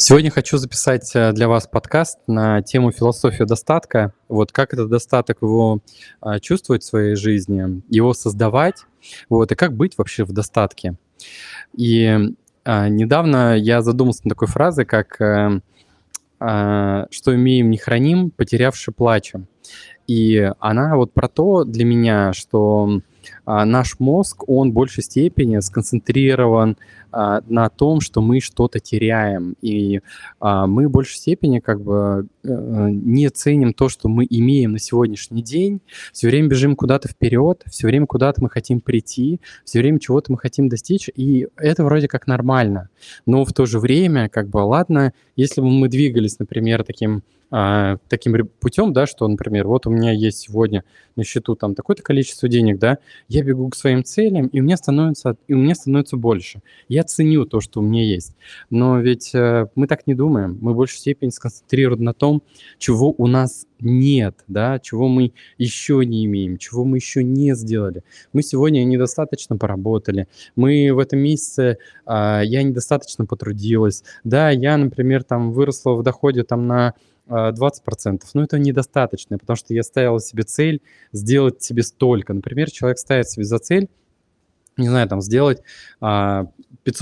Сегодня хочу записать э, для вас подкаст на тему философия достатка. Вот как этот достаток его а, чувствовать в своей жизни, его создавать, вот, и как быть вообще в достатке. И а, недавно я задумался над такой фразой, как э, а, «что имеем, не храним, потерявши плачем». И она вот про то для меня, что а, наш мозг, он в большей степени сконцентрирован а, на том, что мы что-то теряем. И а, мы в большей степени как бы э, не ценим то, что мы имеем на сегодняшний день. Все время бежим куда-то вперед, все время куда-то мы хотим прийти, все время чего-то мы хотим достичь, и это вроде как нормально. Но в то же время, как бы, ладно, если бы мы двигались, например, таким таким путем, да, что, например, вот у меня есть сегодня на счету там такое-то количество денег, да, я бегу к своим целям, и меня становится, и у меня становится больше. Я ценю то, что у меня есть. Но ведь э, мы так не думаем. Мы в большей степени сконцентрированы на том, чего у нас нет, да, чего мы еще не имеем, чего мы еще не сделали. Мы сегодня недостаточно поработали, мы в этом месяце, а, я недостаточно потрудилась, да, я, например, там выросла в доходе там на 20%, но это недостаточно, потому что я ставила себе цель сделать себе столько. Например, человек ставит себе за цель не знаю, там, сделать 500 а,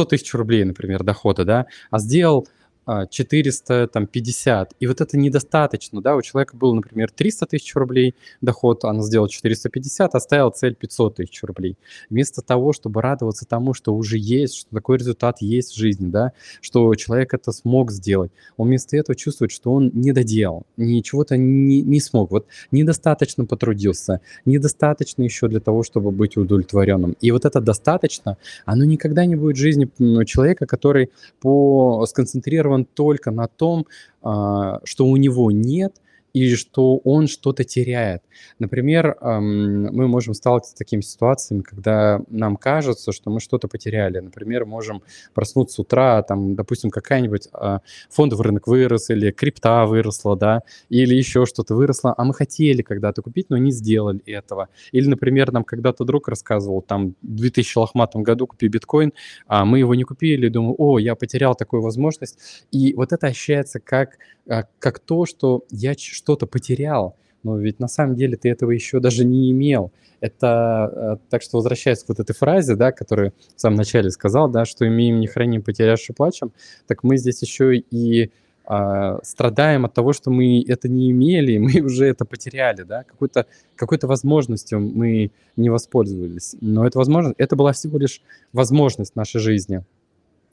тысяч рублей, например, дохода, да, а сделал 400, там, 50. И вот это недостаточно, да, у человека было, например, 300 тысяч рублей доход, она сделала 450, оставила цель 500 тысяч рублей. Вместо того, чтобы радоваться тому, что уже есть, что такой результат есть в жизни, да, что человек это смог сделать, он вместо этого чувствует, что он не доделал, ничего-то не, не смог, вот недостаточно потрудился, недостаточно еще для того, чтобы быть удовлетворенным. И вот это достаточно, оно никогда не будет в жизни человека, который по сконцентрирован сконцентрирован только на том, а, что у него нет, или что он что-то теряет. Например, мы можем сталкиваться с такими ситуациями, когда нам кажется, что мы что-то потеряли. Например, можем проснуться с утра, там, допустим, какая-нибудь а, фондовый рынок вырос, или крипта выросла, да, или еще что-то выросло, а мы хотели когда-то купить, но не сделали этого. Или, например, нам когда-то друг рассказывал, там, в 2000 лохматом году купи биткоин, а мы его не купили, думаю, о, я потерял такую возможность. И вот это ощущается как, а, как то, что я что-то потерял, но ведь на самом деле ты этого еще даже не имел. Это, э, так что возвращаясь к вот этой фразе, да, которую в самом начале сказал, да, что имеем, не храним, потерявши плачем, так мы здесь еще и а, страдаем от того, что мы это не имели, мы уже это потеряли, да, какой-то какой-то возможностью мы не воспользовались. Но это возможность, это была всего лишь возможность нашей жизни.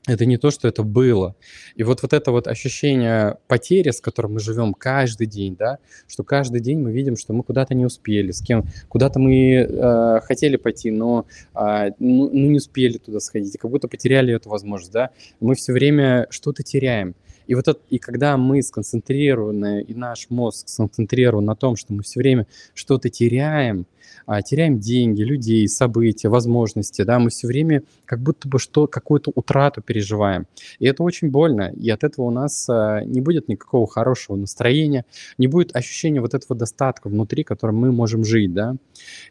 Это не то, что это было. И вот, вот это вот ощущение потери, с которым мы живем каждый день, да, что каждый день мы видим, что мы куда-то не успели, с кем, куда-то мы э, хотели пойти, но э, ну, ну не успели туда сходить, как будто потеряли эту возможность, да. Мы все время что-то теряем. И вот это, и когда мы сконцентрированы, и наш мозг сконцентрирован на том, что мы все время что-то теряем, а, теряем деньги, людей, события, возможности, да, мы все время как будто бы что, какую-то утрату переживаем. И это очень больно, и от этого у нас а, не будет никакого хорошего настроения, не будет ощущения вот этого достатка внутри, которым мы можем жить, да.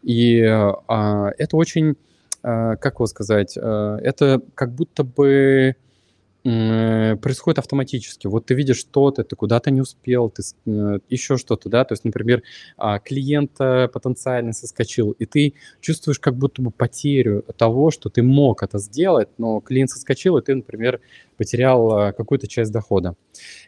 И а, это очень, а, как его сказать, а, это как будто бы происходит автоматически. Вот ты видишь что-то, ты куда-то не успел, ты э, еще что-то, да, то есть, например, а, клиент потенциально соскочил, и ты чувствуешь как будто бы потерю того, что ты мог это сделать, но клиент соскочил, и ты, например, потерял а, какую-то часть дохода.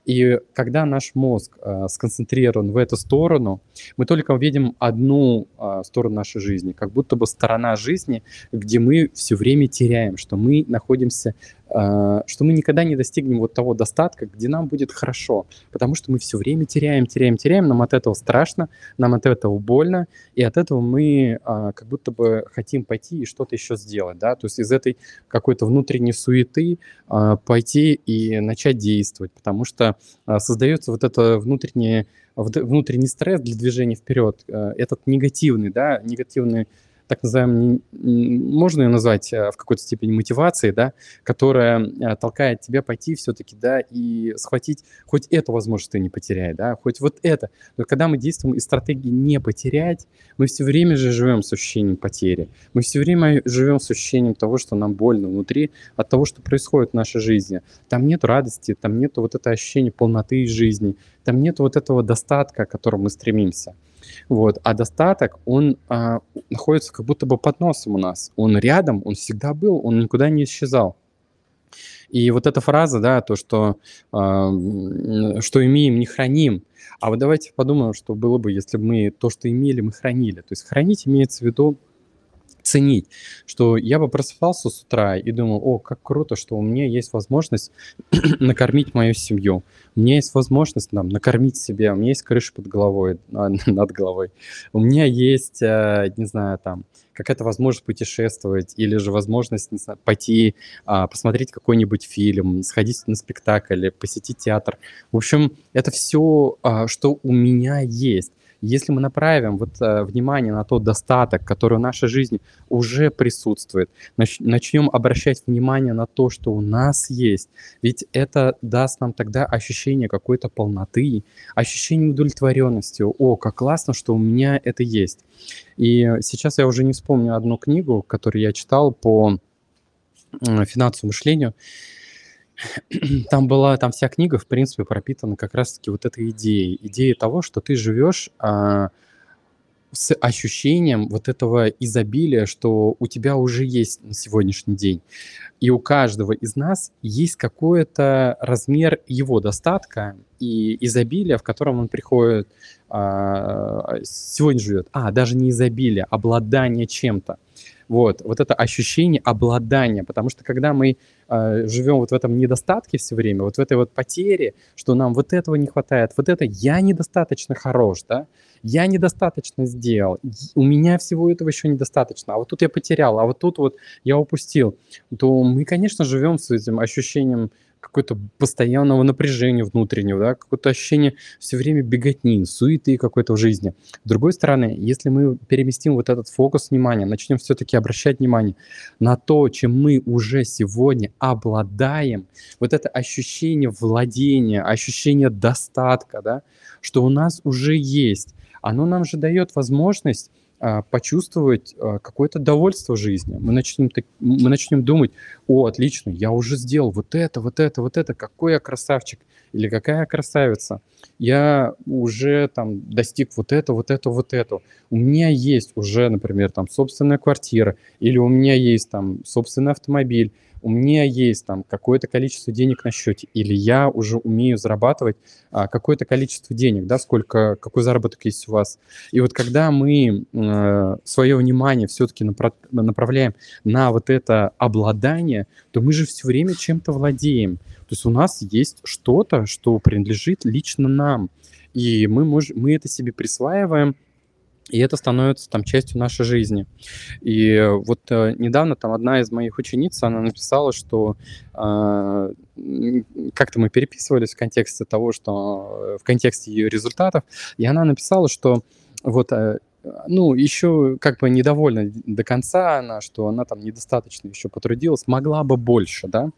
И когда наш мозг а, сконцентрирован в эту сторону, мы только видим одну сторону нашей жизни, как будто бы сторона жизни, где мы все время теряем, что мы находимся а, что мы никогда не достигнем вот того достатка, где нам будет хорошо, потому что мы все время теряем, теряем, теряем, нам от этого страшно, нам от этого больно, и от этого мы а, как будто бы хотим пойти и что-то еще сделать, да, то есть из этой какой-то внутренней суеты а, пойти и начать действовать, потому что а, создается вот это внутреннее внутренний стресс для движения вперед, а, этот негативный, да, негативный так называемой, можно ее назвать э, в какой-то степени мотивацией, да, которая э, толкает тебя пойти все-таки, да, и схватить хоть эту возможность ты не потеряй, да, хоть вот это. Но когда мы действуем из стратегии не потерять, мы все время же живем с ощущением потери. Мы все время живем с ощущением того, что нам больно внутри от того, что происходит в нашей жизни. Там нет радости, там нет вот это ощущения полноты жизни, там нет вот этого достатка, к которому мы стремимся. Вот. А достаток, он а, находится как будто бы под носом у нас. Он рядом, он всегда был, он никуда не исчезал. И вот эта фраза, да, то, что, э, что имеем, не храним. А вот давайте подумаем, что было бы, если бы мы то, что имели, мы хранили. То есть хранить имеется в виду ценить, что я бы просыпался с утра и думал, о, как круто, что у меня есть возможность накормить мою семью, у меня есть возможность там, накормить себя, у меня есть крыша под головой, а, над головой, у меня есть, э, не знаю, там, какая-то возможность путешествовать или же возможность не знаю, пойти а, посмотреть какой-нибудь фильм, сходить на спектакль, посетить театр. В общем, это все, а, что у меня есть. Если мы направим вот э, внимание на тот достаток, который в нашей жизни уже присутствует, нач- начнем обращать внимание на то, что у нас есть, ведь это даст нам тогда ощущение какой-то полноты, ощущение удовлетворенности. О, как классно, что у меня это есть. И сейчас я уже не вспомню одну книгу, которую я читал по финансовому мышлению. Там была, там вся книга, в принципе, пропитана как раз-таки вот этой идеей. Идеей того, что ты живешь а, с ощущением вот этого изобилия, что у тебя уже есть на сегодняшний день. И у каждого из нас есть какой-то размер его достатка и изобилия, в котором он приходит, а, сегодня живет. А, даже не изобилие, обладание чем-то. Вот, вот это ощущение обладания, потому что когда мы э, живем вот в этом недостатке все время, вот в этой вот потере, что нам вот этого не хватает, вот это я недостаточно хорош, да, я недостаточно сделал, у меня всего этого еще недостаточно, а вот тут я потерял, а вот тут вот я упустил, то мы, конечно, живем с этим ощущением какое-то постоянного напряжения внутреннего, да, какое-то ощущение все время беготни, суеты какой-то в жизни. С другой стороны, если мы переместим вот этот фокус внимания, начнем все-таки обращать внимание на то, чем мы уже сегодня обладаем, вот это ощущение владения, ощущение достатка, да, что у нас уже есть, оно нам же дает возможность почувствовать а, какое-то довольство жизни. Мы начнем, мы начнем думать, о, отлично, я уже сделал вот это, вот это, вот это, какой я красавчик или какая я красавица. Я уже там достиг вот это, вот это, вот это. У меня есть уже, например, там собственная квартира или у меня есть там собственный автомобиль у меня есть там какое-то количество денег на счете, или я уже умею зарабатывать а, какое-то количество денег, да, сколько, какой заработок есть у вас. И вот когда мы э, свое внимание все-таки напра- направляем на вот это обладание, то мы же все время чем-то владеем. То есть у нас есть что-то, что принадлежит лично нам. И мы, можем, мы это себе присваиваем, и это становится там частью нашей жизни. И вот э, недавно там одна из моих учениц, она написала, что э, как-то мы переписывались в контексте того, что э, в контексте ее результатов, и она написала, что вот э, ну, еще как бы недовольна до конца она, что она там недостаточно еще потрудилась, могла бы больше, да.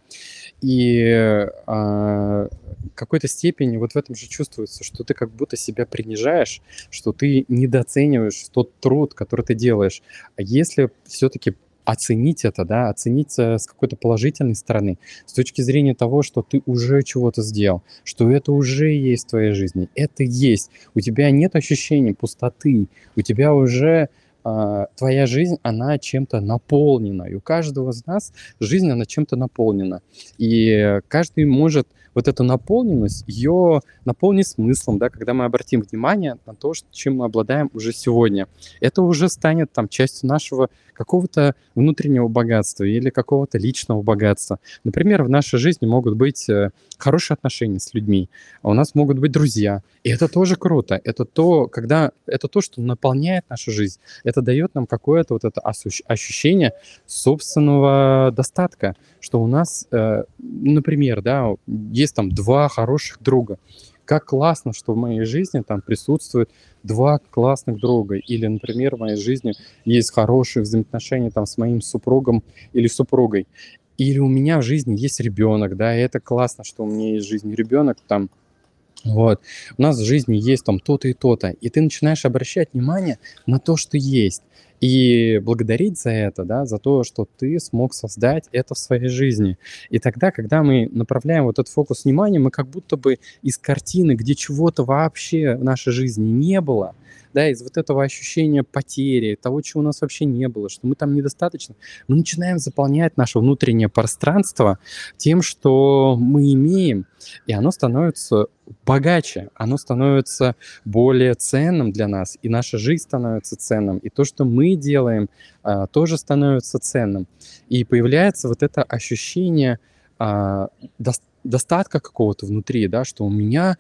И э, какой-то степени вот в этом же чувствуется, что ты как будто себя принижаешь, что ты недооцениваешь тот труд, который ты делаешь. А если все-таки оценить это, да, оценить э, с какой-то положительной стороны, с точки зрения того, что ты уже чего-то сделал, что это уже есть в твоей жизни, это есть. У тебя нет ощущения пустоты, у тебя уже твоя жизнь, она чем-то наполнена. И у каждого из нас жизнь, она чем-то наполнена. И каждый может вот эту наполненность, ее наполнить смыслом, да, когда мы обратим внимание на то, чем мы обладаем уже сегодня. Это уже станет там частью нашего какого-то внутреннего богатства или какого-то личного богатства. Например, в нашей жизни могут быть э, хорошие отношения с людьми, а у нас могут быть друзья. И это тоже круто. Это то, когда это то, что наполняет нашу жизнь. Это дает нам какое-то вот это ощущение собственного достатка, что у нас, э, например, да, есть там два хороших друга. как классно, что в моей жизни там присутствует два классных друга. Или, например, в моей жизни есть хорошие взаимоотношения там с моим супругом или супругой. Или у меня в жизни есть ребенок, да, и это классно, что у меня есть в жизни ребенок, там, вот. У нас в жизни есть там то-то и то-то. И ты начинаешь обращать внимание на то, что есть. И благодарить за это, да, за то, что ты смог создать это в своей жизни. И тогда, когда мы направляем вот этот фокус внимания, мы как будто бы из картины, где чего-то вообще в нашей жизни не было, да, из вот этого ощущения потери, того, чего у нас вообще не было, что мы там недостаточно, мы начинаем заполнять наше внутреннее пространство тем, что мы имеем, и оно становится богаче, оно становится более ценным для нас, и наша жизнь становится ценным, и то, что мы делаем, а, тоже становится ценным. И появляется вот это ощущение а, достатка какого-то внутри, да, что у меня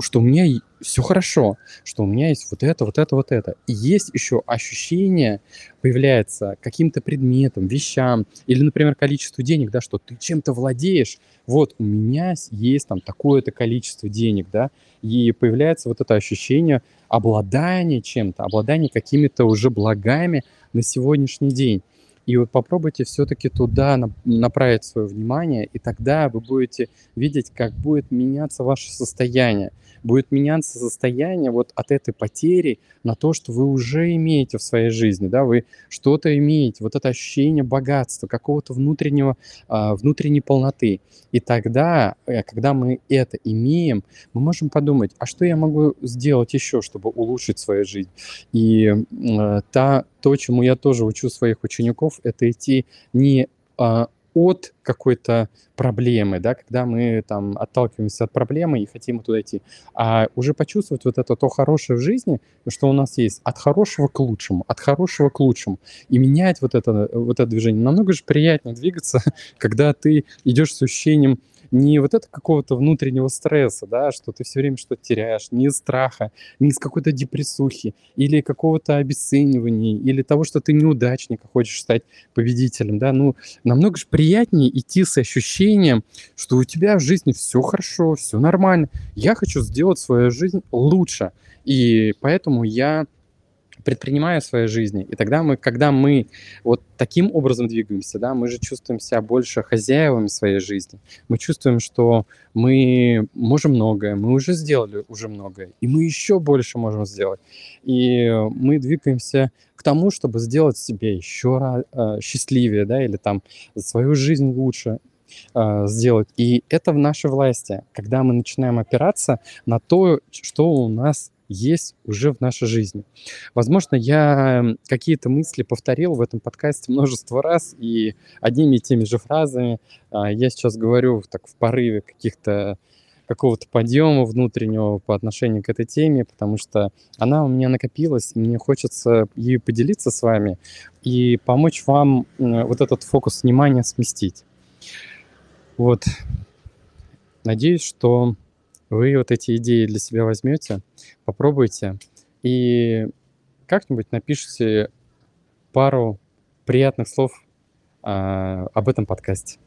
что у меня все хорошо, что у меня есть вот это, вот это, вот это. И есть еще ощущение, появляется каким-то предметом, вещам, или, например, количество денег, да, что ты чем-то владеешь, вот у меня есть там такое-то количество денег, да, и появляется вот это ощущение обладания чем-то, обладания какими-то уже благами на сегодняшний день. И вот попробуйте все-таки туда направить свое внимание, и тогда вы будете видеть, как будет меняться ваше состояние. Будет меняться состояние вот от этой потери на то, что вы уже имеете в своей жизни, да, вы что-то имеете, вот это ощущение богатства, какого-то внутреннего, а, внутренней полноты. И тогда, э, когда мы это имеем, мы можем подумать, а что я могу сделать еще, чтобы улучшить свою жизнь? И э, та, то, чему я тоже учу своих учеников, это идти не а, от какой-то проблемы, да, когда мы там отталкиваемся от проблемы и хотим туда идти, а уже почувствовать вот это то хорошее в жизни, что у нас есть, от хорошего к лучшему, от хорошего к лучшему, и менять вот это, вот это движение. Намного же приятнее двигаться, когда ты идешь с ощущением не вот это какого-то внутреннего стресса, да, что ты все время что-то теряешь, не из страха, не из какой-то депрессухи или какого-то обесценивания, или того, что ты неудачник, а хочешь стать победителем, да, ну, намного же приятнее идти с ощущением, что у тебя в жизни все хорошо, все нормально, я хочу сделать свою жизнь лучше, и поэтому я предпринимая в своей жизни. И тогда мы, когда мы вот таким образом двигаемся, да, мы же чувствуем себя больше хозяевами своей жизни. Мы чувствуем, что мы можем многое, мы уже сделали уже многое, и мы еще больше можем сделать. И мы двигаемся к тому, чтобы сделать себе еще э, счастливее, да, или там свою жизнь лучше э, сделать. И это в нашей власти, когда мы начинаем опираться на то, что у нас есть уже в нашей жизни. Возможно, я какие-то мысли повторил в этом подкасте множество раз, и одними и теми же фразами а, я сейчас говорю так в порыве каких-то какого-то подъема внутреннего по отношению к этой теме, потому что она у меня накопилась, и мне хочется ею поделиться с вами и помочь вам вот этот фокус внимания сместить. Вот. Надеюсь, что вы вот эти идеи для себя возьмете, попробуйте и как-нибудь напишите пару приятных слов а, об этом подкасте.